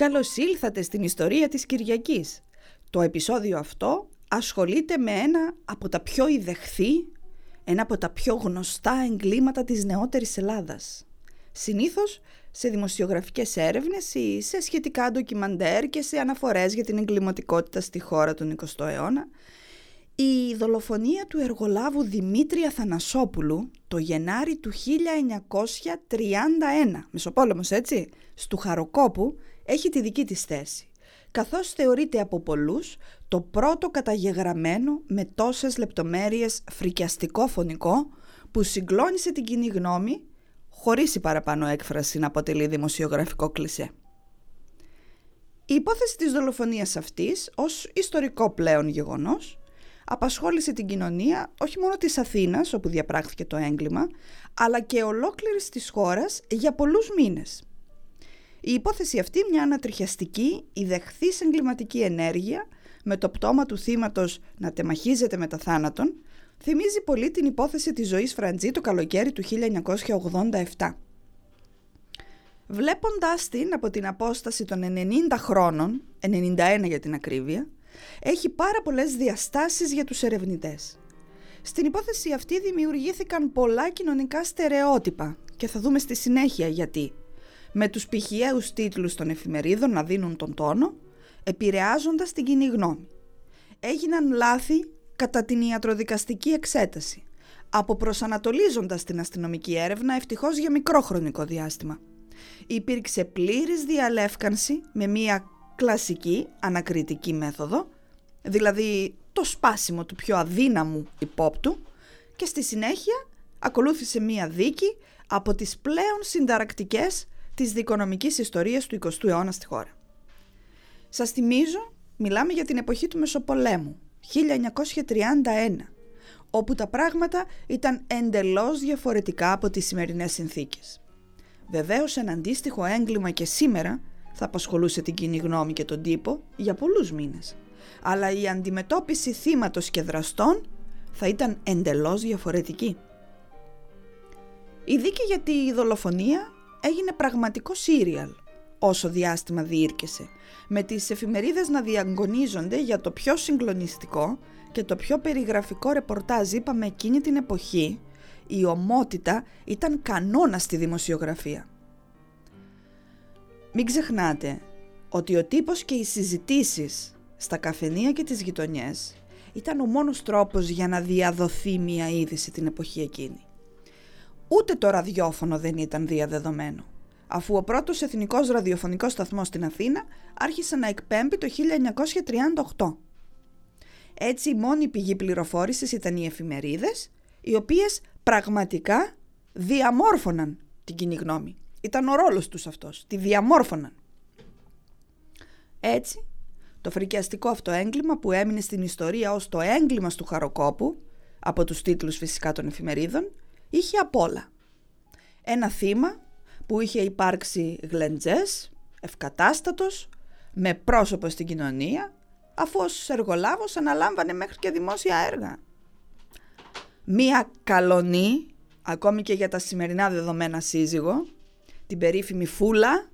Καλώς ήλθατε στην ιστορία της Κυριακής. Το επεισόδιο αυτό ασχολείται με ένα από τα πιο ιδεχθή, ένα από τα πιο γνωστά εγκλήματα της νεότερης Ελλάδας. Συνήθως σε δημοσιογραφικές έρευνες ή σε σχετικά ντοκιμαντέρ και σε αναφορές για την εγκληματικότητα στη χώρα του 20ου αιώνα, η δολοφονία του εργολάβου Δημήτρη Αθανασόπουλου το Γενάρη του 1931, Μεσοπόλεμος έτσι, στου Χαροκόπου, έχει τη δική της θέση, καθώς θεωρείται από πολλούς το πρώτο καταγεγραμμένο με τόσες λεπτομέρειες φρικιαστικό φωνικό που συγκλώνησε την κοινή γνώμη χωρίς η παραπάνω έκφραση να αποτελεί δημοσιογραφικό κλισέ. Η υπόθεση της δολοφονίας αυτής, ως ιστορικό πλέον γεγονός, απασχόλησε την κοινωνία όχι μόνο της Αθήνας όπου διαπράχθηκε το έγκλημα, αλλά και ολόκληρης της χώρας για πολλούς μήνες. Η υπόθεση αυτή μια ανατριχιαστική, ιδεχθής εγκληματική ενέργεια με το πτώμα του θύματος να τεμαχίζεται με τα θάνατον, θυμίζει πολύ την υπόθεση της ζωής Φραντζή το καλοκαίρι του 1987. Βλέποντας την από την απόσταση των 90 χρόνων, 91 για την ακρίβεια, έχει πάρα πολλές διαστάσεις για τους ερευνητές. Στην υπόθεση αυτή δημιουργήθηκαν πολλά κοινωνικά στερεότυπα και θα δούμε στη συνέχεια γιατί. Με τους πηχιαίους τίτλους των εφημερίδων να δίνουν τον τόνο, επηρεάζοντας την κοινή γνώμη. Έγιναν λάθη κατά την ιατροδικαστική εξέταση, αποπροσανατολίζοντας την αστυνομική έρευνα ευτυχώς για μικρό χρονικό διάστημα. Υπήρξε πλήρης διαλεύκανση με μια κλασική ανακριτική μέθοδο, δηλαδή το σπάσιμο του πιο αδύναμου υπόπτου και στη συνέχεια ακολούθησε μία δίκη από τις πλέον συνταρακτικές της δικονομικής ιστορίας του 20ου αιώνα στη χώρα. Σας θυμίζω, μιλάμε για την εποχή του Μεσοπολέμου, 1931, όπου τα πράγματα ήταν εντελώς διαφορετικά από τις σημερινές συνθήκες. Βεβαίως ένα αντίστοιχο έγκλημα και σήμερα θα απασχολούσε την κοινή γνώμη και τον τύπο για πολλούς μήνες. Αλλά η αντιμετώπιση θύματος και δραστών θα ήταν εντελώς διαφορετική. Η δίκη για τη δολοφονία έγινε πραγματικό σύριαλ όσο διάστημα διήρκεσε, με τις εφημερίδες να διαγωνίζονται για το πιο συγκλονιστικό και το πιο περιγραφικό ρεπορτάζ είπαμε εκείνη την εποχή, η ομότητα ήταν κανόνα στη δημοσιογραφία. Μην ξεχνάτε ότι ο τύπος και οι συζητήσεις στα καφενεία και τις γειτονιές ήταν ο μόνος τρόπος για να διαδοθεί μία είδηση την εποχή εκείνη. Ούτε το ραδιόφωνο δεν ήταν διαδεδομένο, αφού ο πρώτος εθνικός ραδιοφωνικός σταθμός στην Αθήνα άρχισε να εκπέμπει το 1938. Έτσι η μόνη πηγή πληροφόρησης ήταν οι εφημερίδες, οι οποίες πραγματικά διαμόρφωναν την κοινή γνώμη. Ήταν ο ρόλος τους αυτός, τη διαμόρφωναν. Έτσι, το φρικιαστικό αυτό έγκλημα που έμεινε στην ιστορία ως το έγκλημα του Χαροκόπου, από τους τίτλους φυσικά των εφημερίδων, είχε απ' όλα. Ένα θύμα που είχε υπάρξει γλεντζές, ευκατάστατος, με πρόσωπο στην κοινωνία, αφούς ως εργολάβος αναλάμβανε μέχρι και δημόσια έργα. Μία καλονή, ακόμη και για τα σημερινά δεδομένα σύζυγο, την περίφημη Φούλα,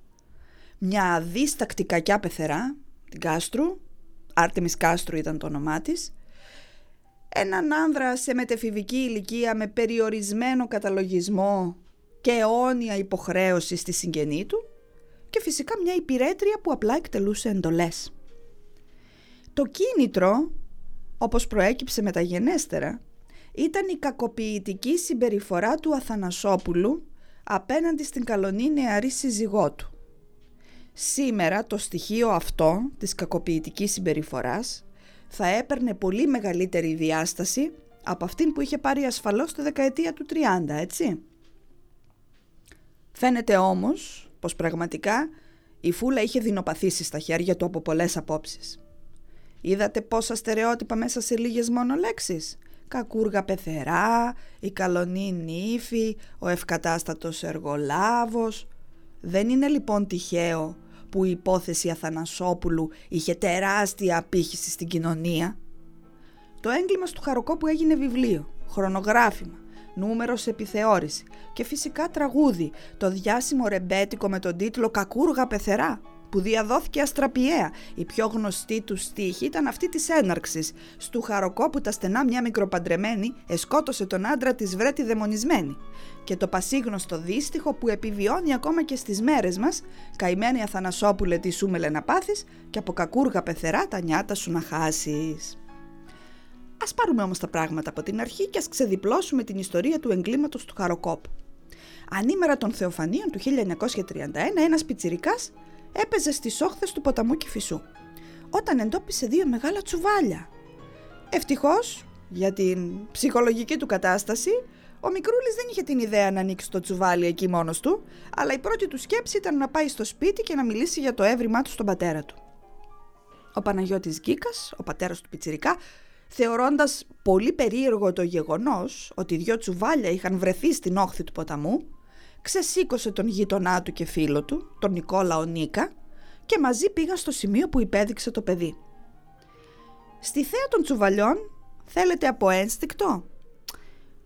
μια αδίστακτη κακιά πεθερά, την Κάστρου, Άρτεμις Κάστρου ήταν το όνομά της, έναν άνδρα σε μετεφηβική ηλικία με περιορισμένο καταλογισμό και αιώνια υποχρέωση στη συγγενή του και φυσικά μια υπηρέτρια που απλά εκτελούσε εντολές. Το κίνητρο, όπως προέκυψε μεταγενέστερα, ήταν η κακοποιητική συμπεριφορά του Αθανασόπουλου απέναντι στην καλονή νεαρή σύζυγό του. Σήμερα το στοιχείο αυτό της κακοποιητικής συμπεριφοράς θα έπαιρνε πολύ μεγαλύτερη διάσταση από αυτήν που είχε πάρει ασφαλώς στη δεκαετία του 30, έτσι. Φαίνεται όμως πως πραγματικά η Φούλα είχε δεινοπαθήσει στα χέρια του από πολλές απόψεις. Είδατε πόσα στερεότυπα μέσα σε λίγες μόνο λέξεις κακούργα πεθερά, η καλονή νύφη, ο ευκατάστατος εργολάβος. Δεν είναι λοιπόν τυχαίο που η υπόθεση Αθανασόπουλου είχε τεράστια απήχηση στην κοινωνία. Το έγκλημα του Χαροκόπου έγινε βιβλίο, χρονογράφημα, νούμερος σε επιθεώρηση και φυσικά τραγούδι, το διάσημο ρεμπέτικο με τον τίτλο «Κακούργα πεθερά» που διαδόθηκε αστραπιαία. Η πιο γνωστή του στίχη ήταν αυτή της έναρξης. Στου χαροκόπου τα στενά μια μικροπαντρεμένη εσκότωσε τον άντρα της βρέτη δαιμονισμένη. Και το πασίγνωστο δύστιχο που επιβιώνει ακόμα και στις μέρες μας, καημένη Αθανασόπουλε τι σου να πάθεις και από κακούργα πεθερά τα νιάτα σου να χάσεις. Ας πάρουμε όμως τα πράγματα από την αρχή και ας ξεδιπλώσουμε την ιστορία του εγκλήματος του Χαροκόπου. Ανήμερα των Θεοφανίων του 1931 ένας πιτσιρικάς έπαιζε στις όχθες του ποταμού Κηφισού όταν εντόπισε δύο μεγάλα τσουβάλια. Ευτυχώς για την ψυχολογική του κατάσταση ο Μικρούλης δεν είχε την ιδέα να ανοίξει το τσουβάλι εκεί μόνος του αλλά η πρώτη του σκέψη ήταν να πάει στο σπίτι και να μιλήσει για το έβριμά του στον πατέρα του. Ο Παναγιώτης Γκίκας, ο πατέρας του Πιτσιρικά, θεωρώντας πολύ περίεργο το γεγονός ότι δυο τσουβάλια είχαν βρεθεί στην όχθη του ποταμού, ξεσήκωσε τον γείτονά του και φίλο του, τον Νικόλα Νίκα, και μαζί πήγαν στο σημείο που υπέδειξε το παιδί. Στη θέα των τσουβαλιών θέλετε από ένστικτο,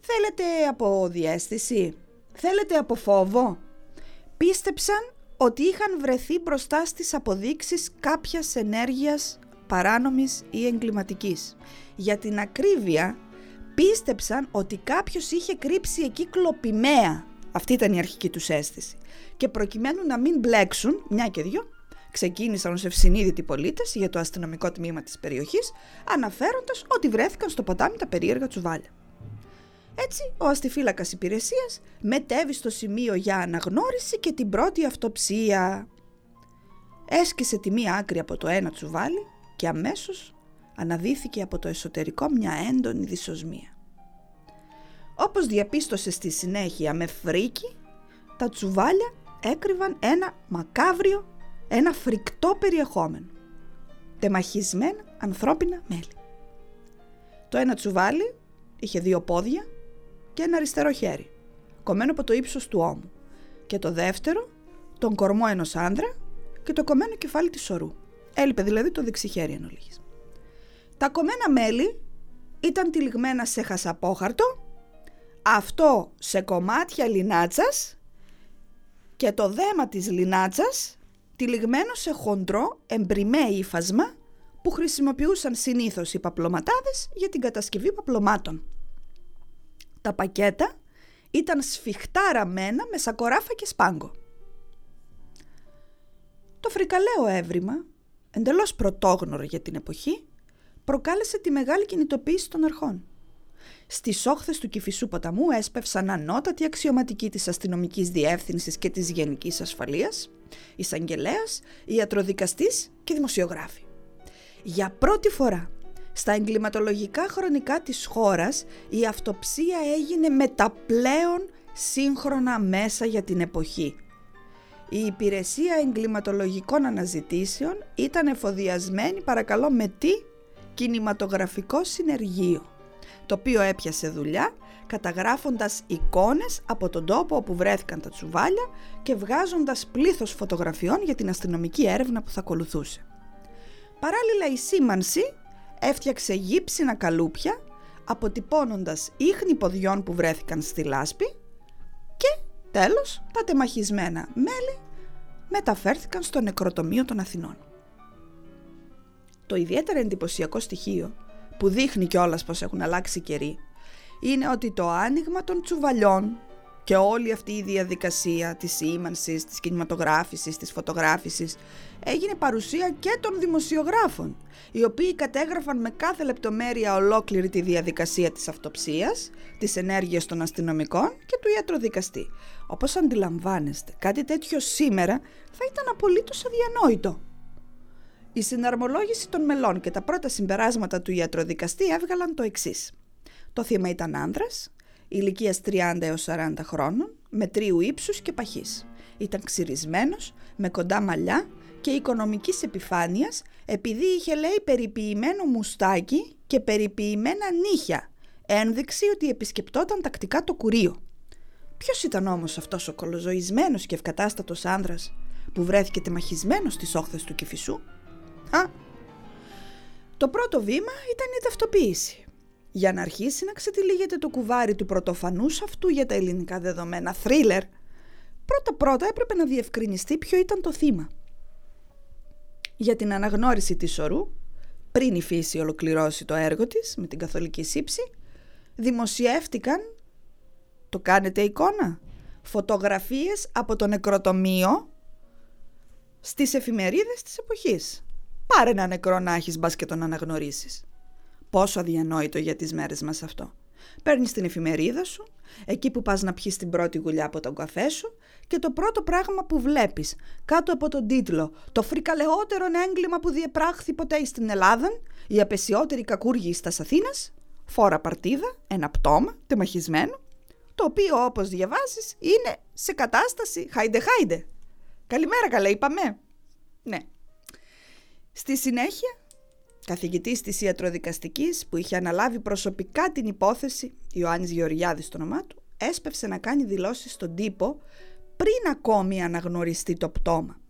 θέλετε από διέστηση, θέλετε από φόβο; Πίστεψαν ότι είχαν βρεθεί μπροστά στις αποδείξεις κάποιας ενέργειας παράνομης ή εγκληματικής. Για την ακρίβεια πίστεψαν ότι κάποιος είχε κρύψει εκεί κλοπημαία. Αυτή ήταν η αρχική τους αίσθηση. Και προκειμένου να μην μπλέξουν, μια και δυο, ξεκίνησαν ως ευσυνείδητοι πολίτες για το αστυνομικό τμήμα της περιοχής, αναφέροντας ότι βρέθηκαν στο ποτάμι τα περίεργα τσουβάλια. Έτσι, ο αστιφύλακας υπηρεσίας μετέβη στο σημείο για αναγνώριση και την πρώτη αυτοψία. Έσκησε τη μία άκρη από το ένα τσουβάλι και αμέσως αναδύθηκε από το εσωτερικό μια έντονη δυσοσμία. Όπως διαπίστωσε στη συνέχεια με φρίκι, τα τσουβάλια έκρυβαν ένα μακάβριο, ένα φρικτό περιεχόμενο. Τεμαχισμένα ανθρώπινα μέλη. Το ένα τσουβάλι είχε δύο πόδια και ένα αριστερό χέρι, κομμένο από το ύψος του ώμου. Και το δεύτερο, τον κορμό ενός άντρα και το κομμένο κεφάλι της σωρού. Έλειπε δηλαδή το δεξιχέρι εν ολίγης. Τα κομμένα μέλη ήταν τυλιγμένα σε χασαπόχαρτο, αυτό σε κομμάτια λινάτσας και το δέμα της λινάτσας τυλιγμένο σε χοντρό εμπριμέ ύφασμα που χρησιμοποιούσαν συνήθως οι παπλωματάδες για την κατασκευή παπλωμάτων. Τα πακέτα ήταν σφιχτά ραμμένα με σακοράφα και σπάγκο. Το φρικαλαίο έβριμα εντελώς πρωτόγνωρο για την εποχή, προκάλεσε τη μεγάλη κινητοποίηση των αρχών. Στις όχθες του Κυφισού ποταμού έσπευσαν ανώτατοι αξιωματικοί της αστυνομικής διεύθυνσης και της γενικής ασφαλείας, εισαγγελέας, ιατροδικαστής και δημοσιογράφοι. Για πρώτη φορά στα εγκληματολογικά χρονικά της χώρας η αυτοψία έγινε με τα πλέον σύγχρονα μέσα για την εποχή η υπηρεσία εγκληματολογικών αναζητήσεων ήταν εφοδιασμένη παρακαλώ με τι; Κινηματογραφικό συνεργείο το οποίο έπιασε δουλειά καταγράφοντας εικόνες από τον τόπο όπου βρέθηκαν τα τσουβάλια και βγάζοντας πλήθος φωτογραφιών για την αστυνομική έρευνα που θα ακολουθούσε. Παράλληλα η σήμανση έφτιαξε γύψινα καλούπια αποτυπώνοντας ίχνη ποδιών που βρέθηκαν στη λάσπη και Τέλος, τα τεμαχισμένα μέλη μεταφέρθηκαν στο νεκροτομείο των Αθηνών. Το ιδιαίτερα εντυπωσιακό στοιχείο που δείχνει κιόλας πως έχουν αλλάξει καιροί είναι ότι το άνοιγμα των τσουβαλιών και όλη αυτή η διαδικασία της σήμανσης, της κινηματογράφησης, της φωτογράφησης έγινε παρουσία και των δημοσιογράφων, οι οποίοι κατέγραφαν με κάθε λεπτομέρεια ολόκληρη τη διαδικασία της αυτοψίας, της ενέργειας των αστυνομικών και του ιατροδικαστή. Όπως αντιλαμβάνεστε, κάτι τέτοιο σήμερα θα ήταν απολύτως αδιανόητο. Η συναρμολόγηση των μελών και τα πρώτα συμπεράσματα του ιατροδικαστή έβγαλαν το εξής. Το θύμα ήταν άνδρας, ηλικίας 30 έως 40 χρόνων, με τρίου ύψους και παχής. Ήταν ξυρισμένος, με κοντά μαλλιά και οικονομικής επιφάνειας επειδή είχε λέει περιποιημένο μουστάκι και περιποιημένα νύχια, ένδειξη ότι επισκεπτόταν τακτικά το κουρίο. Ποιος ήταν όμως αυτός ο κολοζωισμένος και ευκατάστατος άνδρας που βρέθηκε τεμαχισμένος στις όχθες του Κηφισού; Α, το πρώτο βήμα ήταν η ταυτοποίηση για να αρχίσει να ξετυλίγεται το κουβάρι του πρωτοφανούς αυτού για τα ελληνικά δεδομένα θρίλερ, πρώτα-πρώτα έπρεπε να διευκρινιστεί ποιο ήταν το θύμα. για την αναγνώριση της ορού, πριν η φύση ολοκληρώσει το έργο της με την καθολική σύψη, δημοσιεύτηκαν, το κάνετε εικόνα, φωτογραφίες από το νεκροτομείο στις εφημερίδες της εποχής. Πάρε ένα νεκρό να έχεις μπας και τον αναγνωρίσεις. Πόσο αδιανόητο για τις μέρες μας αυτό. Παίρνεις την εφημερίδα σου, εκεί που πας να πιεις την πρώτη γουλιά από τον καφέ σου και το πρώτο πράγμα που βλέπεις κάτω από τον τίτλο «Το φρικαλαιότερο έγκλημα που διεπράχθη ποτέ στην Ελλάδα, η απεσιότερη κακούργη στα Αθήνας», φόρα παρτίδα, ένα πτώμα, τεμαχισμένο, το οποίο όπως διαβάζεις είναι σε κατάσταση χάιντε χάιντε. Καλημέρα καλά είπαμε. Ναι. Στη συνέχεια, καθηγητής της ιατροδικαστικής που είχε αναλάβει προσωπικά την υπόθεση, Ιωάννης Γεωργιάδης το όνομά του, έσπευσε να κάνει δηλώσεις στον τύπο πριν ακόμη αναγνωριστεί το πτώμα,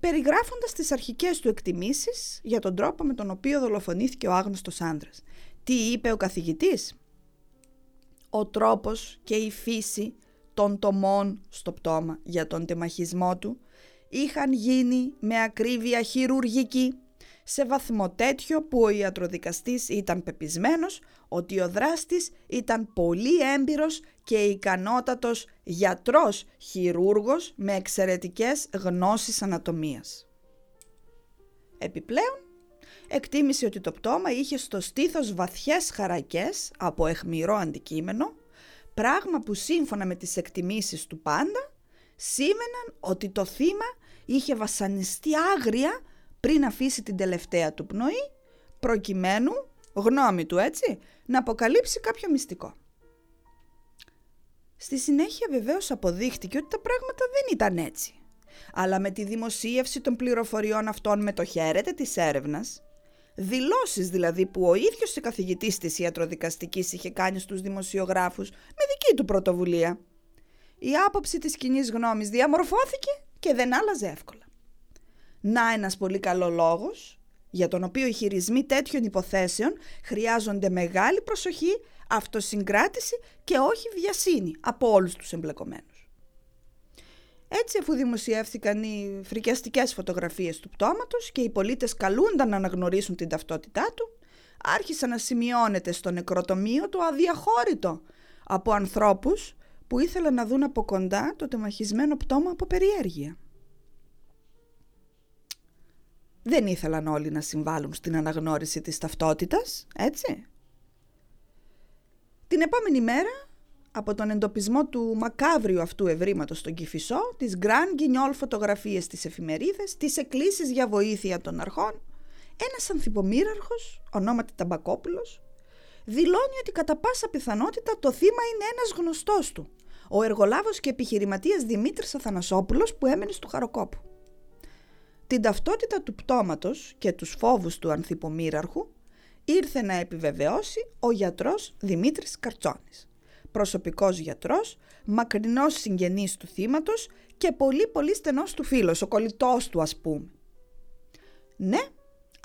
περιγράφοντας τις αρχικές του εκτιμήσεις για τον τρόπο με τον οποίο δολοφονήθηκε ο άγνωστος άντρας. Τι είπε ο καθηγητής; Ο τρόπος και η φύση των τομών στο πτώμα για τον τεμαχισμό του είχαν γίνει με ακρίβεια χειρουργική σε βαθμό τέτοιο που ο ιατροδικαστής ήταν πεπισμένος ότι ο δράστης ήταν πολύ έμπειρος και ικανότατος γιατρός χειρούργος με εξαιρετικές γνώσεις ανατομίας. Επιπλέον, εκτίμησε ότι το πτώμα είχε στο στήθος βαθιές χαρακές από εχμηρό αντικείμενο, πράγμα που σύμφωνα με τις εκτιμήσεις του πάντα, σήμαιναν ότι το θύμα είχε βασανιστεί άγρια πριν αφήσει την τελευταία του πνοή, προκειμένου, γνώμη του έτσι, να αποκαλύψει κάποιο μυστικό. Στη συνέχεια βεβαίως αποδείχτηκε ότι τα πράγματα δεν ήταν έτσι. Αλλά με τη δημοσίευση των πληροφοριών αυτών με το χαίρετε της έρευνας, δηλώσεις δηλαδή που ο ίδιος ο καθηγητής της ιατροδικαστικής είχε κάνει στους δημοσιογράφους με δική του πρωτοβουλία, η άποψη της κοινή γνώμης διαμορφώθηκε και δεν άλλαζε εύκολα. Να ένας πολύ καλός λόγος για τον οποίο οι χειρισμοί τέτοιων υποθέσεων χρειάζονται μεγάλη προσοχή, αυτοσυγκράτηση και όχι βιασύνη από όλους τους εμπλεκομένους. Έτσι αφού δημοσιεύθηκαν οι φρικιαστικές φωτογραφίες του πτώματος και οι πολίτες καλούνταν να αναγνωρίσουν την ταυτότητά του, άρχισαν να σημειώνεται στο νεκροτομείο το αδιαχώρητο από ανθρώπους που ήθελαν να δουν από κοντά το τεμαχισμένο πτώμα από περιέργεια. Δεν ήθελαν όλοι να συμβάλλουν στην αναγνώριση της ταυτότητας, έτσι. Την επόμενη μέρα, από τον εντοπισμό του μακάβριου αυτού ευρήματος στον Κηφισό, τις γκραν γκινιόλ φωτογραφίες στις εφημερίδες, τις εκκλήσεις για βοήθεια των αρχών, ένας ανθυπομήραρχος, ονόματι Ταμπακόπουλος, δηλώνει ότι κατά πάσα πιθανότητα το θύμα είναι ένας γνωστός του, ο εργολάβος και επιχειρηματίας Δημήτρης Αθανασόπουλος που έμενε στο Χαροκόπου. Την ταυτότητα του πτώματος και τους φόβους του ανθυπομήραρχου ήρθε να επιβεβαιώσει ο γιατρός Δημήτρης Καρτσόνης. Προσωπικός γιατρός, μακρινός συγγενής του θύματος και πολύ πολύ στενός του φίλος, ο κολλητός του ας πούμε. Ναι,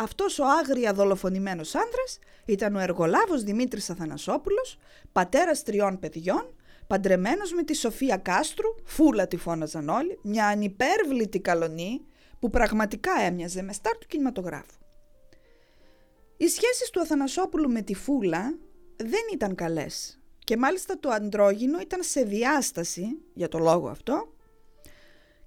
αυτός ο άγρια δολοφονημένος άνδρας ήταν ο εργολάβος Δημήτρης Αθανασόπουλος, πατέρας τριών παιδιών, παντρεμένος με τη Σοφία Κάστρου, φούλα τη φώναζαν όλοι, μια ανυπέρβλητη καλονή που πραγματικά έμοιαζε με στάρ του κινηματογράφου. Οι σχέσεις του Αθανασόπουλου με τη Φούλα δεν ήταν καλές και μάλιστα το αντρόγινο ήταν σε διάσταση, για το λόγο αυτό,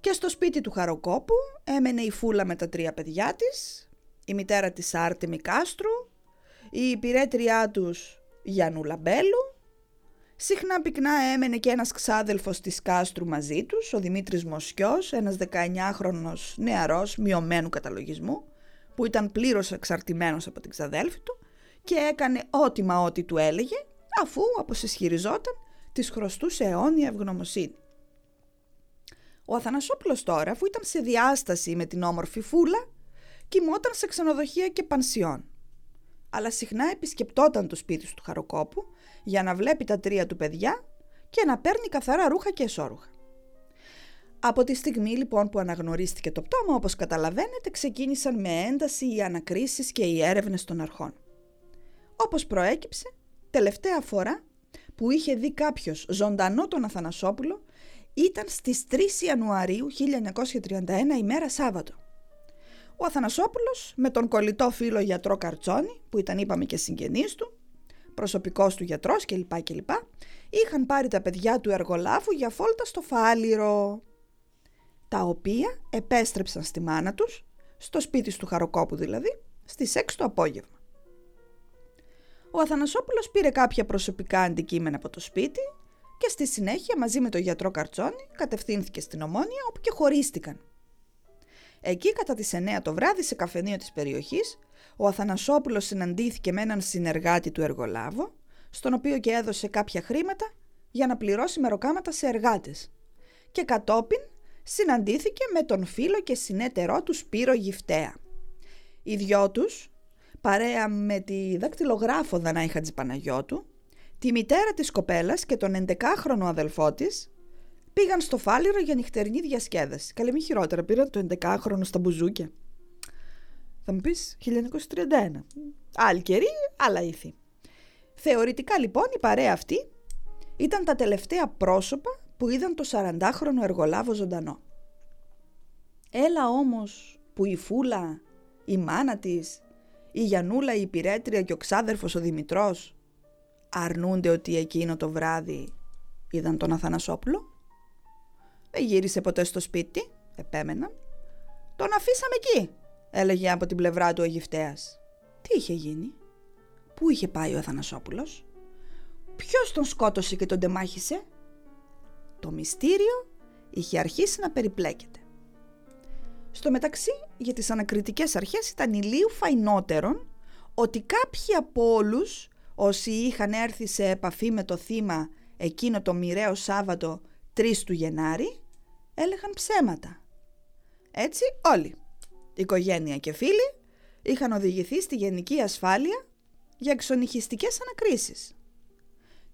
και στο σπίτι του Χαροκόπου έμενε η Φούλα με τα τρία παιδιά της, η μητέρα της Άρτεμι Κάστρου, η υπηρέτριά τους Γιάννου Λαμπέλου Συχνά πυκνά έμενε και ένας ξάδελφος της Κάστρου μαζί τους, ο Δημήτρης Μοσιός, ένας 19χρονος νεαρός μειωμένου καταλογισμού, που ήταν πλήρως εξαρτημένος από την ξαδέλφη του και έκανε ό,τι μα ό,τι του έλεγε, αφού, όπως ισχυριζόταν, της χρωστούσε αιώνια ευγνωμοσύνη. Ο Αθανασόπουλος τώρα, αφού ήταν σε διάσταση με την όμορφη φούλα, κοιμόταν σε ξενοδοχεία και πανσιόν. Αλλά συχνά επισκεπτόταν το σπίτι του Χαροκόπου για να βλέπει τα τρία του παιδιά και να παίρνει καθαρά ρούχα και εσώρουχα. Από τη στιγμή λοιπόν που αναγνωρίστηκε το πτώμα, όπως καταλαβαίνετε, ξεκίνησαν με ένταση οι ανακρίσεις και οι έρευνες των αρχών. Όπως προέκυψε, τελευταία φορά που είχε δει κάποιος ζωντανό τον Αθανασόπουλο ήταν στις 3 Ιανουαρίου 1931 ημέρα Σάββατο. Ο Αθανασόπουλος με τον κολλητό φίλο γιατρό Καρτσόνη, που ήταν είπαμε και συγγενής του, προσωπικός του γιατρός κλπ. κλπ. Είχαν πάρει τα παιδιά του εργολάβου για φόλτα στο Φάληρο, τα οποία επέστρεψαν στη μάνα τους, στο σπίτι του Χαροκόπου δηλαδή, στις 6 το απόγευμα. Ο Αθανασόπουλος πήρε κάποια προσωπικά αντικείμενα από το σπίτι και στη συνέχεια μαζί με τον γιατρό Καρτσόνη κατευθύνθηκε στην Ομόνια όπου και χωρίστηκαν. Εκεί κατά τις 9 το βράδυ σε καφενείο της περιοχής ο Αθανασόπουλος συναντήθηκε με έναν συνεργάτη του εργολάβο στον οποίο και έδωσε κάποια χρήματα για να πληρώσει μεροκάματα σε εργάτες και κατόπιν συναντήθηκε με τον φίλο και συνέτερό του Σπύρο Γυφτέα. Οι δυο τους, παρέα με τη δακτυλογράφο Δανάη Χατζηπαναγιώτου, τη μητέρα της κοπέλας και τον 11χρονο αδελφό της, πήγαν στο Φάληρο για νυχτερινή διασκέδαση. Καλή μη χειρότερα, πήραν το 11χρονο στα μπουζούκια. Θα μου πεις 1931. Άλλη καιρή, άλλα ήθη. Θεωρητικά λοιπόν η παρέα αυτή ήταν τα τελευταία πρόσωπα που είδαν το 40χρονο εργολάβο ζωντανό. Έλα όμως που η Φούλα, η μάνα της, η Γιανούλα η υπηρέτρια και ο ξάδερφος ο Δημητρός αρνούνται ότι εκείνο το βράδυ είδαν τον Αθανασόπουλο. Δεν γύρισε ποτέ στο σπίτι, επέμεναν. Τον αφήσαμε εκεί, έλεγε από την πλευρά του ο Αιγυπτέας. Τι είχε γίνει, πού είχε πάει ο Αθανασόπουλος, ποιος τον σκότωσε και τον τεμάχισε. Το μυστήριο είχε αρχίσει να περιπλέκεται. Στο μεταξύ, για τις ανακριτικές αρχές ήταν ηλίου φαϊνότερον ότι κάποιοι από όλους όσοι είχαν έρθει σε επαφή με το θύμα εκείνο το μοιραίο Σάββατο 3 του Γενάρη έλεγαν ψέματα. Έτσι όλοι, οικογένεια και φίλοι, είχαν οδηγηθεί στη γενική ασφάλεια για εξονυχιστικές ανακρίσεις.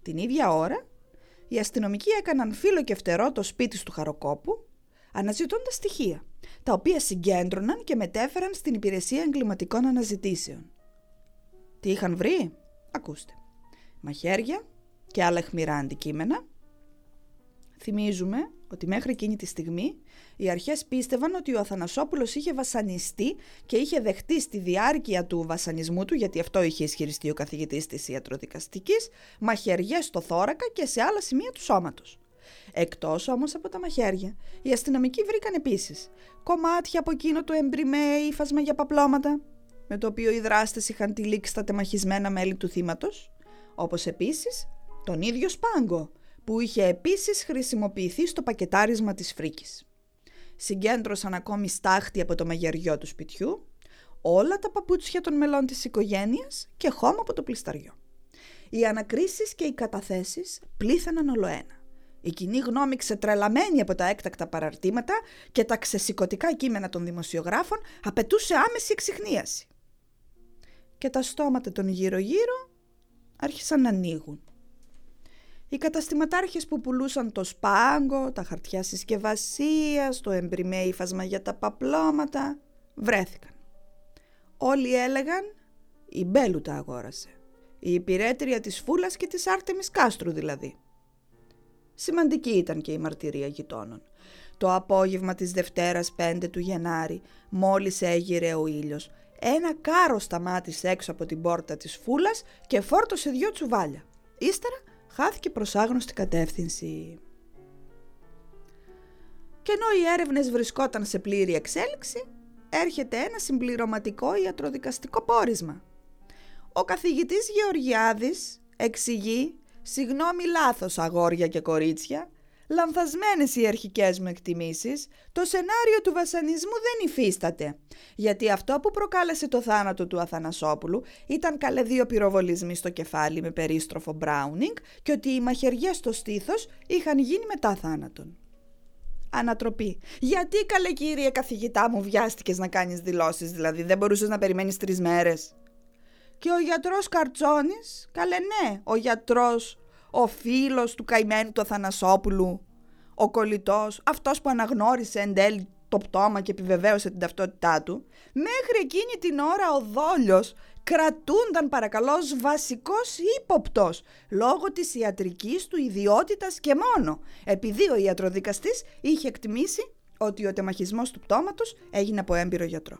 Την ίδια ώρα, οι αστυνομικοί έκαναν φίλο και φτερό το σπίτι του Χαροκόπου, αναζητώντας στοιχεία, τα οποία συγκέντρωναν και μετέφεραν στην υπηρεσία εγκληματικών αναζητήσεων. Τι είχαν βρει; Ακούστε. Μαχαίρια και άλλα αιχμηρά αντικείμενα. Θυμίζουμε ότι μέχρι εκείνη τη στιγμή οι αρχές πίστευαν ότι ο Αθανασόπουλος είχε βασανιστεί και είχε δεχτεί στη διάρκεια του βασανισμού του, γιατί αυτό είχε ισχυριστεί ο καθηγητής της ιατροδικαστικής, μαχαιριές στο θώρακα και σε άλλα σημεία του σώματος. Εκτός όμως από τα μαχαίρια, οι αστυνομικοί βρήκαν επίσης κομμάτια από εκείνο το εμπριμέ ύφασμα για παπλώματα, με το οποίο οι δράστες είχαν τυλίξει τα τεμαχισμένα μέλη του θύματος, όπως επίσης τον ίδιο σπάγκο, που είχε επίσης χρησιμοποιηθεί στο πακετάρισμα της φρίκης. Συγκέντρωσαν ακόμη στάχτη από το μαγειριό του σπιτιού, όλα τα παπούτσια των μελών της οικογένειας και χώμα από το πλισταριό. Οι ανακρίσεις και οι καταθέσεις πλήθαναν ολοένα. Η κοινή γνώμη ξετρελαμένη από τα έκτακτα παραρτήματα και τα ξεσηκωτικά κείμενα των δημοσιογράφων απαιτούσε άμεση εξυχνίαση. Και τα στόματα των γύρω-γύρω άρχισαν να ανοίγουν. Οι καταστηματάρχες που πουλούσαν το σπάγκο, τα χαρτιά συσκευασίας, το εμπριμέ ύφασμα για τα παπλώματα, βρέθηκαν. Όλοι έλεγαν «Η Μπέλου τα αγόρασε». Η υπηρέτρια της Φούλας και της Άρτεμις Κάστρου δηλαδή. Σημαντική ήταν και η μαρτυρία γειτόνων. Το απόγευμα της Δευτέρας 5 του Γενάρη, μόλις έγειρε ο ήλιος, ένα κάρο σταμάτησε έξω από την πόρτα της φούλας και φόρτωσε δυο τσουβάλια. Ύστερα χάθηκε προς άγνωστη κατεύθυνση. Και ενώ οι έρευνες βρισκόταν σε πλήρη εξέλιξη, έρχεται ένα συμπληρωματικό ιατροδικαστικό πόρισμα. Ο καθηγητής Γεωργιάδης εξηγεί Συγγνώμη λάθος αγόρια και κορίτσια. Λανθασμένες οι αρχικές μου εκτιμήσεις, το σενάριο του βασανισμού δεν υφίσταται. Γιατί αυτό που προκάλεσε το θάνατο του Αθανασόπουλου ήταν καλέ δύο πυροβολισμοί στο κεφάλι με περίστροφο Μπράουνινγκ και ότι οι μαχαιριές στο στήθος είχαν γίνει μετά θάνατον. Ανατροπή. Γιατί καλέ κύριε καθηγητά μου βιάστηκες να κάνεις δηλώσεις, δηλαδή δεν μπορούσες να περιμένεις τρεις μέρες; Και ο γιατρός Καρτσόνης, καλέ ναι, ο γιατρός, ο φίλος του καημένου του Αθανασόπουλου, ο κολλητός, αυτός που αναγνώρισε εν τέλει το πτώμα και επιβεβαίωσε την ταυτότητά του, μέχρι εκείνη την ώρα ο δόλιος κρατούνταν παρακαλώ ως βασικός ύποπτος λόγω της ιατρικής του ιδιότητας και μόνο, επειδή ο ιατροδικαστής είχε εκτιμήσει ότι ο τεμαχισμός του πτώματος έγινε από έμπειρο γιατρό.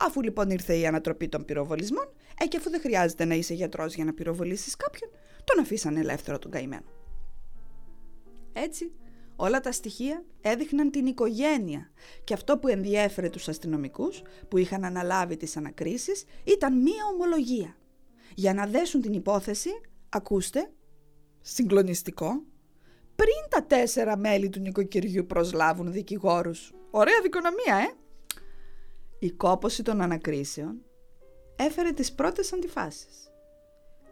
Αφού λοιπόν ήρθε η ανατροπή των πυροβολισμών, ε, και αφού δεν χρειάζεται να είσαι γιατρός για να πυροβολήσεις κάποιον, τον αφήσαν ελεύθερο τον καημένο. Έτσι, όλα τα στοιχεία έδειχναν την οικογένεια και αυτό που ενδιέφερε τους αστυνομικούς που είχαν αναλάβει τις ανακρίσεις ήταν μία ομολογία. Για να δέσουν την υπόθεση, ακούστε, συγκλονιστικό, πριν τα τέσσερα μέλη του νοικοκυριού προσλάβουν δικηγόρους. Ωραία δικονομία, ε! Η κόποση των ανακρίσεων έφερε τις πρώτες αντιφάσεις.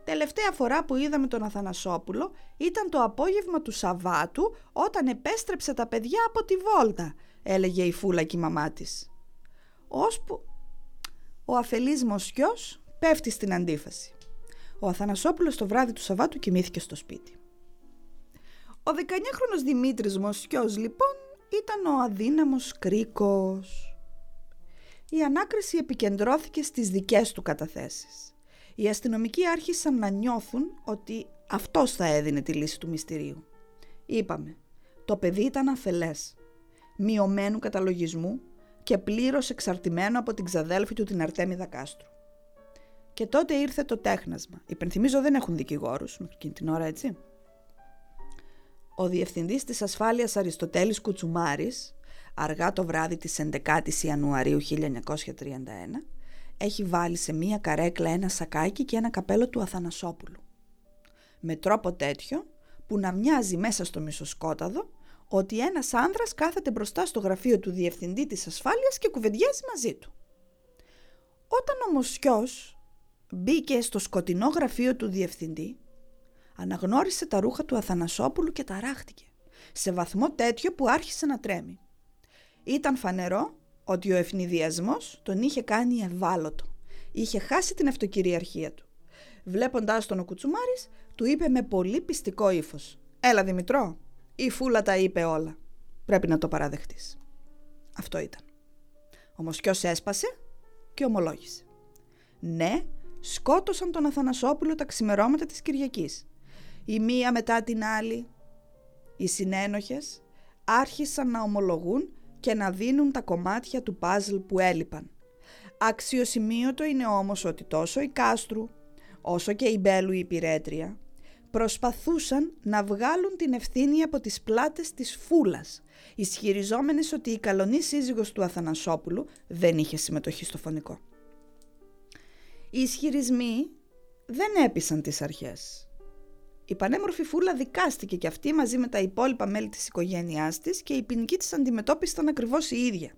Τελευταία φορά που είδαμε τον Αθανασόπουλο ήταν το απόγευμα του Σαββάτου όταν επέστρεψε τα παιδιά από τη βόλτα, έλεγε η φούλα και η μαμά της. Ώσπου ο αφελής Μοσιός πέφτει στην αντίφαση. Ο Αθανασόπουλος το βράδυ του Σαββάτου κοιμήθηκε στο σπίτι. Ο 19χρονος Δημήτρης Μοσιός λοιπόν ήταν ο αδύναμος κρίκος. Η ανάκριση επικεντρώθηκε στις δικές του καταθέσεις. Οι αστυνομικοί άρχισαν να νιώθουν ότι αυτός θα έδινε τη λύση του μυστηρίου. Είπαμε, το παιδί ήταν αφελές, μειωμένου καταλογισμού και πλήρως εξαρτημένο από την ξαδέλφη του την Αρτέμιδα Κάστρου. Και τότε ήρθε το τέχνασμα. Υπενθυμίζω δεν έχουν δικηγόρους μέχρι εκείνη την ώρα έτσι. Ο διευθυντής της ασφάλειας Αριστοτέλης Κουτσουμάρης, αργά το βράδυ της 11ης Ιανουαρίου 1931, έχει βάλει σε μία καρέκλα ένα σακάκι και ένα καπέλο του Αθανασόπουλου. Με τρόπο τέτοιο που να μοιάζει μέσα στο μισοσκόταδο ότι ένας άνδρας κάθεται μπροστά στο γραφείο του διευθυντή της ασφάλειας και κουβεντιάζει μαζί του. Όταν ο Μοσιός μπήκε στο σκοτεινό γραφείο του διευθυντή, αναγνώρισε τα ρούχα του Αθανασόπουλου και ταράχτηκε, σε βαθμό τέτοιο που άρχισε να τρέμει. Ήταν φανερό ότι ο ευνηδιασμός τον είχε κάνει ευάλωτο. Είχε χάσει την αυτοκυριαρχία του. Βλέποντάς τον ο Κουτσουμάρης, του είπε με πολύ πιστικό ύφος. «Έλα Δημητρό, η φούλα τα είπε όλα. Πρέπει να το παραδεχτείς». Αυτό ήταν. Ο Μοσκιός έσπασε και ομολόγησε. Ναι, σκότωσαν τον Αθανασόπουλο τα ξημερώματα της Κυριακής. Η μία μετά την άλλη. Οι συνένοχες άρχισαν να ομολογούν και να δίνουν τα κομμάτια του παζλ που έλειπαν. Αξιοσημείωτο είναι όμως ότι τόσο η Κάστρου όσο και η Μπέλου η Πυρέτρια προσπαθούσαν να βγάλουν την ευθύνη από τις πλάτες της φούλας, ισχυριζόμενες ότι η καλονή σύζυγος του Αθανασόπουλου δεν είχε συμμετοχή στο φωνικό. Οι ισχυρισμοί δεν έπεισαν τις αρχές. Η πανέμορφη φούλα δικάστηκε και αυτή μαζί με τα υπόλοιπα μέλη της οικογένειάς της και η ποινική της αντιμετώπιση ήταν ακριβώς η ίδια.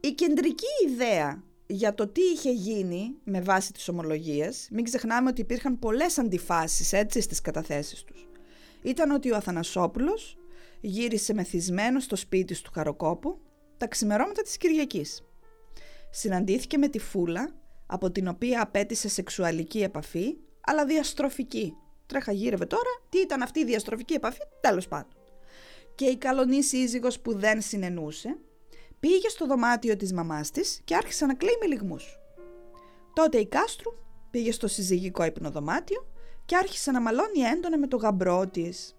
Η κεντρική ιδέα για το τι είχε γίνει με βάση τις ομολογίες, μην ξεχνάμε ότι υπήρχαν πολλές αντιφάσεις έτσι στις καταθέσεις τους, ήταν ότι ο Αθανασόπουλος γύρισε μεθυσμένος στο σπίτι του Χαροκόπου τα ξημερώματα της Κυριακής. Συναντήθηκε με τη Φούλα, από την οποία απέτησε σεξουαλική επαφή αλλά διαστροφική. Τρέχα γύρευε τώρα, τι ήταν αυτή η διαστροφική επαφή, τέλος πάντων. Και η καλονή σύζυγος που δεν συνενούσε, πήγε στο δωμάτιο της μαμάς της και άρχισε να κλαίει με λιγμούς. Τότε η Κάστρου πήγε στο συζυγικό υπνοδωμάτιο και άρχισε να μαλώνει έντονα με το γαμπρό της.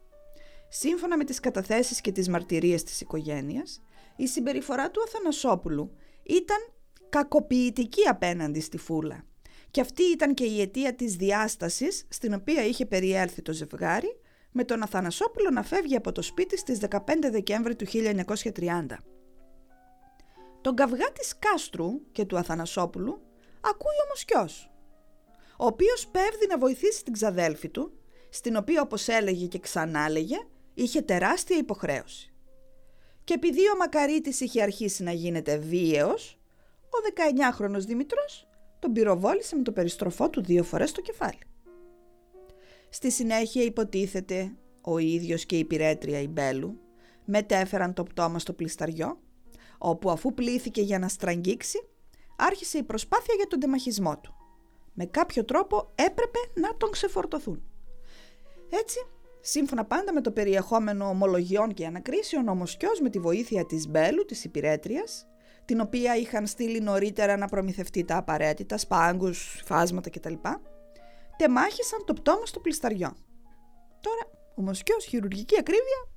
Σύμφωνα με τις καταθέσεις και τις μαρτυρίες της οικογένειας, η συμπεριφορά του Αθανασόπουλου ήταν κακοποιητική απέναντι στη φούλα και αυτή ήταν και η αιτία της διάστασης στην οποία είχε περιέλθει το ζευγάρι με τον Αθανασόπουλο να φεύγει από το σπίτι στις 15 Δεκέμβρη του 1930. Τον καυγά της Κάστρου και του Αθανασόπουλου ακούει ο Μοσκιός, ο οποίος πέφτει να βοηθήσει την ξαδέλφη του, στην οποία όπως έλεγε και ξανά έλεγε, είχε τεράστια υποχρέωση. Και επειδή ο Μακαρίτης είχε αρχίσει να γίνεται βίαιος, ο 19χρονος Δημητρός τον πυροβόλησε με το περιστροφό του δύο φορές στο κεφάλι. Στη συνέχεια υποτίθεται ο ίδιος και η πυρέτρια η Μπέλου μετέφεραν το πτώμα στο πλισταριό, όπου αφού πλήθηκε για να στραγγίξει, άρχισε η προσπάθεια για τον τεμαχισμό του. Με κάποιο τρόπο έπρεπε να τον ξεφορτωθούν. Έτσι, σύμφωνα πάντα με το περιεχόμενο ομολογιών και ανακρίσεων, ο Μοσκιός με τη βοήθεια της Μπέλου, της υπηρέτριας, την οποία είχαν στείλει νωρίτερα να προμηθευτεί τα απαραίτητα, σπάγκους, φάσματα κτλ. Τεμάχησαν το πτώμα στο πλισταριό. Τώρα, ο Μοσκιός χειρουργική ακρίβεια,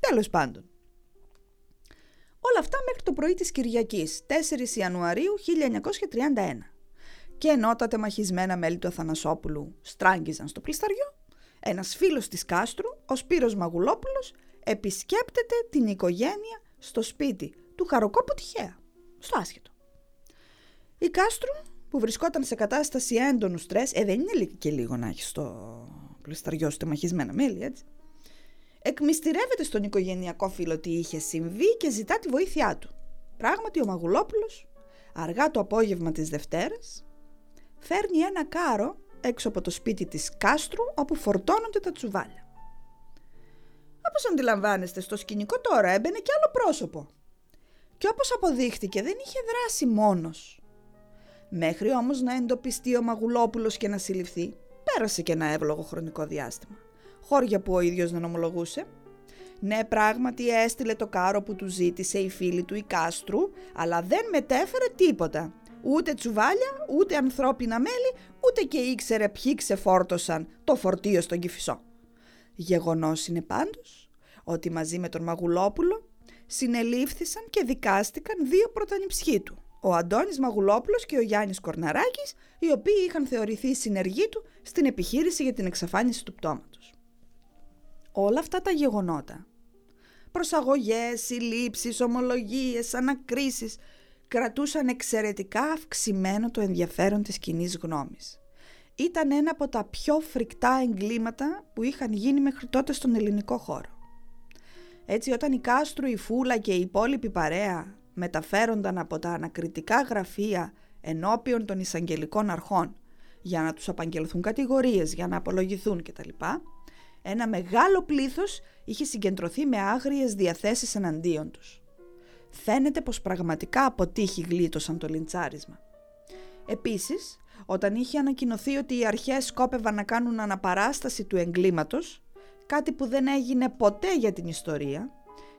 τέλος πάντων. Όλα αυτά μέχρι το πρωί της Κυριακής, 4 Ιανουαρίου 1931. Και ενώ τα τεμαχισμένα μέλη του Αθανασόπουλου στράγγιζαν στο πλησταριό, ένας φίλος της Κάστρου, ο Σπύρος Μαγουλόπουλος, επισκέπτεται την οικογένεια στο σπίτι του Χαροκόπου τυχαία, στο άσχετο. Η Κάστρου, που βρισκόταν σε κατάσταση έντονου στρες, ε δεν είναι και λίγο να έχεις στο πλησταριό σου τεμαχισμένα μέλη, έτσι, εκμυστηρεύεται στον οικογενειακό φίλο τι είχε συμβεί και ζητά τη βοήθειά του. Πράγματι ο Μαγουλόπουλος, αργά το απόγευμα της Δευτέρας, φέρνει ένα κάρο έξω από το σπίτι της Κάστρου όπου φορτώνονται τα τσουβάλια. Όπως αντιλαμβάνεστε στο σκηνικό τώρα έμπαινε και άλλο πρόσωπο. Και όπως αποδείχτηκε δεν είχε δράσει μόνος. Μέχρι όμως να εντοπιστεί ο Μαγουλόπουλος και να συλληφθεί, πέρασε και ένα εύλογο χρονικό διάστημα χώρια που ο ίδιος δεν ομολογούσε. Ναι, πράγματι έστειλε το κάρο που του ζήτησε η φίλη του η Κάστρου, αλλά δεν μετέφερε τίποτα. Ούτε τσουβάλια, ούτε ανθρώπινα μέλη, ούτε και ήξερε ποιοι ξεφόρτωσαν το φορτίο στον Κηφισό. Γεγονός είναι πάντως ότι μαζί με τον Μαγουλόπουλο συνελήφθησαν και δικάστηκαν δύο πρωτανυψιοί του, ο Αντώνης Μαγουλόπουλος και ο Γιάννης Κορναράκης, οι οποίοι είχαν θεωρηθεί συνεργοί του στην επιχείρηση για την εξαφάνιση του πτώματος όλα αυτά τα γεγονότα, προσαγωγές, συλλήψεις, ομολογίες, ανακρίσεις, κρατούσαν εξαιρετικά αυξημένο το ενδιαφέρον της κοινή γνώμης. Ήταν ένα από τα πιο φρικτά εγκλήματα που είχαν γίνει μέχρι τότε στον ελληνικό χώρο. Έτσι όταν η Κάστρου, η Φούλα και η υπόλοιπη παρέα μεταφέρονταν από τα ανακριτικά γραφεία ενώπιον των εισαγγελικών αρχών για να τους απαγγελθούν κατηγορίες, για να απολογηθούν κτλ ένα μεγάλο πλήθος είχε συγκεντρωθεί με άγριες διαθέσεις εναντίον τους. Φαίνεται πως πραγματικά αποτύχει γλίτωσαν το λιντσάρισμα. Επίσης, όταν είχε ανακοινωθεί ότι οι αρχές σκόπευαν να κάνουν αναπαράσταση του εγκλήματος, κάτι που δεν έγινε ποτέ για την ιστορία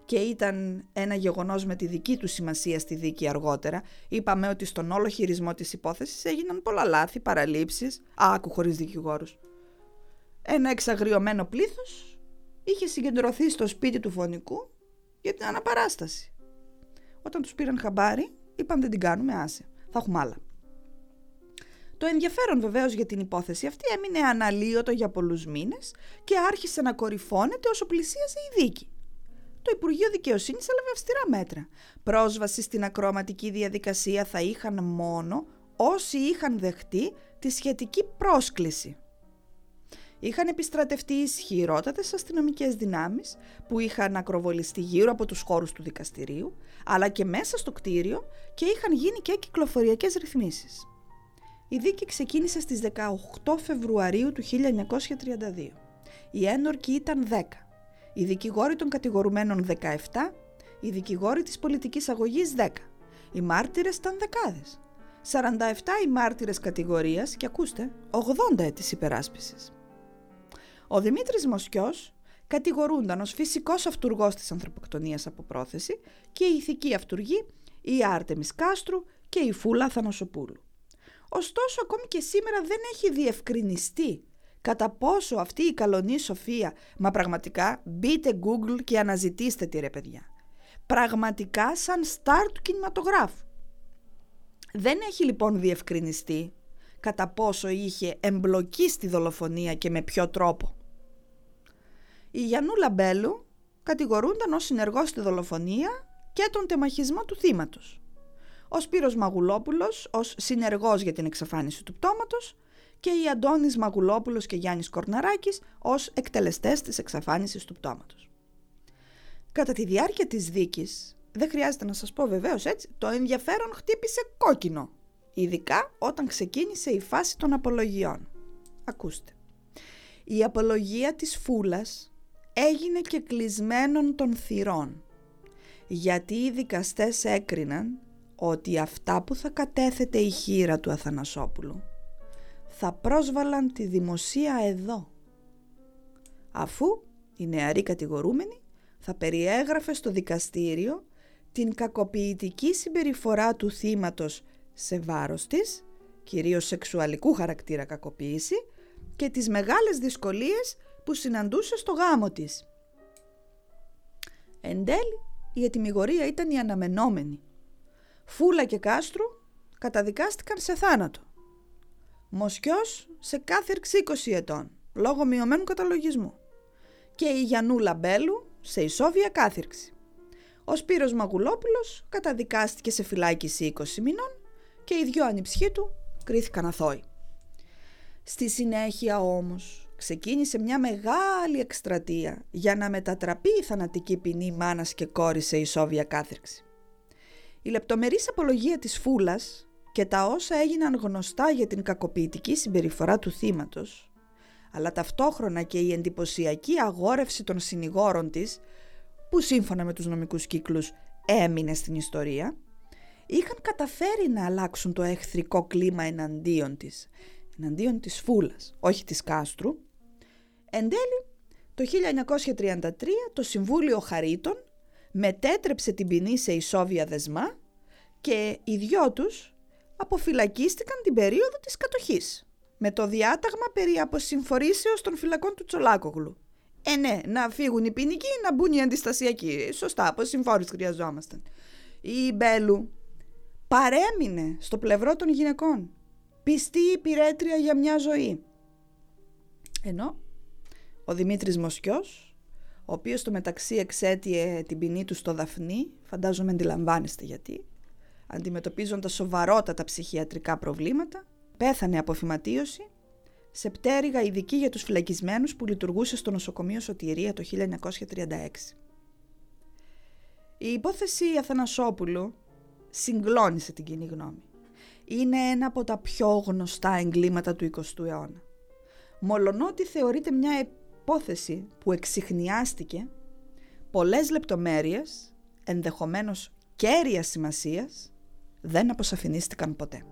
και ήταν ένα γεγονός με τη δική του σημασία στη δίκη αργότερα, είπαμε ότι στον όλο χειρισμό της υπόθεσης έγιναν πολλά λάθη, παραλήψεις, άκου χωρίς δικηγόρους. Ένα εξαγριωμένο πλήθος είχε συγκεντρωθεί στο σπίτι του φωνικού για την αναπαράσταση. Όταν τους πήραν χαμπάρι, είπαν δεν την κάνουμε, άσε, θα έχουμε άλλα. Το ενδιαφέρον βεβαίως για την υπόθεση αυτή έμεινε αναλύωτο για πολλούς μήνες και άρχισε να κορυφώνεται όσο πλησίαζε η δίκη. Το Υπουργείο Δικαιοσύνης έλαβε αυστηρά μέτρα. Πρόσβαση στην ακροαματική διαδικασία θα είχαν μόνο όσοι είχαν δεχτεί τη σχετική πρόσκληση είχαν επιστρατευτεί ισχυρότατες αστυνομικές δυνάμεις που είχαν ακροβολιστεί γύρω από τους χώρους του δικαστηρίου, αλλά και μέσα στο κτίριο και είχαν γίνει και κυκλοφοριακές ρυθμίσεις. Η δίκη ξεκίνησε στις 18 Φεβρουαρίου του 1932. Οι ένορκοι ήταν 10, οι δικηγόροι των κατηγορουμένων 17, οι δικηγόροι της πολιτικής αγωγής 10. Οι μάρτυρες ήταν δεκάδες. 47 οι μάρτυρες κατηγορίας και ακούστε, 80 έτης υπεράσπισης. Ο Δημήτρης Μοσκιός κατηγορούνταν ως φυσικός αυτούργός της ανθρωποκτονίας από πρόθεση και η ηθική αυτούργη η Άρτεμις Κάστρου και η Φούλα Θανοσοπούλου. Ωστόσο ακόμη και σήμερα δεν έχει διευκρινιστεί κατά πόσο αυτή η καλονή σοφία, μα πραγματικά μπείτε Google και αναζητήστε τη ρε παιδιά. Πραγματικά σαν στάρ του κινηματογράφου. Δεν έχει λοιπόν διευκρινιστεί κατά πόσο είχε εμπλοκή στη δολοφονία και με ποιο τρόπο. Η Γιαννούλα Μπέλου κατηγορούνταν ως συνεργός στη δολοφονία και τον τεμαχισμό του θύματος. Ο Σπύρος Μαγουλόπουλος ως συνεργός για την εξαφάνιση του πτώματος και η Αντώνης Μαγουλόπουλος και Γιάννης Κορναράκης ως εκτελεστές της εξαφάνισης του πτώματος. Κατά τη διάρκεια της δίκης, δεν χρειάζεται να σας πω βεβαίως έτσι, το ενδιαφέρον χτύπησε κόκκινο, ειδικά όταν ξεκίνησε η φάση των απολογιών. Ακούστε. Η απολογία της Φούλας έγινε και κλεισμένον των θυρών, γιατί οι δικαστές έκριναν ότι αυτά που θα κατέθετε η χείρα του Αθανασόπουλου θα πρόσβαλαν τη δημοσία εδώ, αφού η νεαρή κατηγορούμενη θα περιέγραφε στο δικαστήριο την κακοποιητική συμπεριφορά του θύματος σε βάρος της, κυρίως σεξουαλικού χαρακτήρα κακοποίηση, και τις μεγάλες δυσκολίες που συναντούσε στο γάμο της. Εν τέλει, η ετοιμιγορία ήταν η αναμενόμενη. Φούλα και Κάστρου καταδικάστηκαν σε θάνατο. Μοσκιός σε κάθερξη 20 ετών, λόγω μειωμένου καταλογισμού. Και η Γιαννούλα Μπέλου σε ισόβια κάθερξη. Ο Σπύρος Μαγουλόπουλος καταδικάστηκε σε φυλάκιση 20 μηνών και οι δυο ανιψιοί του κρίθηκαν αθώοι. Στη συνέχεια όμως ξεκίνησε μια μεγάλη εκστρατεία για να μετατραπεί η θανατική ποινή μάνας και κόρης σε ισόβια κάθερξη. Η λεπτομερής απολογία της φούλας και τα όσα έγιναν γνωστά για την κακοποιητική συμπεριφορά του θύματος, αλλά ταυτόχρονα και η εντυπωσιακή αγόρευση των συνηγόρων της, που σύμφωνα με τους νομικούς κύκλους έμεινε στην ιστορία, είχαν καταφέρει να αλλάξουν το εχθρικό κλίμα εναντίον της, εναντίον της Φούλας, όχι της Κάστρου. Εν τέλει, το 1933 το Συμβούλιο Χαρίτων μετέτρεψε την ποινή σε ισόβια δεσμά και οι δυο τους αποφυλακίστηκαν την περίοδο της κατοχής με το διάταγμα περί αποσυμφορήσεως των φυλακών του Τσολάκογλου. Ε, ναι, να φύγουν οι ποινικοί, να μπουν οι αντιστασιακοί. Σωστά, αποσυμφόρηση χρειαζόμασταν. Η Μπέλου παρέμεινε στο πλευρό των γυναικών. Πιστή υπηρέτρια για μια ζωή. Ενώ ο Δημήτρης Μοσκιός, ο οποίος στο μεταξύ εξέτειε την ποινή του στο Δαφνί, φαντάζομαι αντιλαμβάνεστε γιατί, αντιμετωπίζοντας σοβαρότατα ψυχιατρικά προβλήματα, πέθανε από φυματίωση σε πτέρυγα ειδική για τους φυλακισμένους που λειτουργούσε στο νοσοκομείο Σωτηρία το 1936. Η υπόθεση Αθανασόπουλου συγκλώνησε την κοινή γνώμη. Είναι ένα από τα πιο γνωστά εγκλήματα του 20ου αιώνα. Μολονότι θεωρείται μια υπόθεση που εξηχνιάστηκε, πολλές λεπτομέρειες, ενδεχομένως κέρια σημασίας, δεν αποσαφηνίστηκαν ποτέ.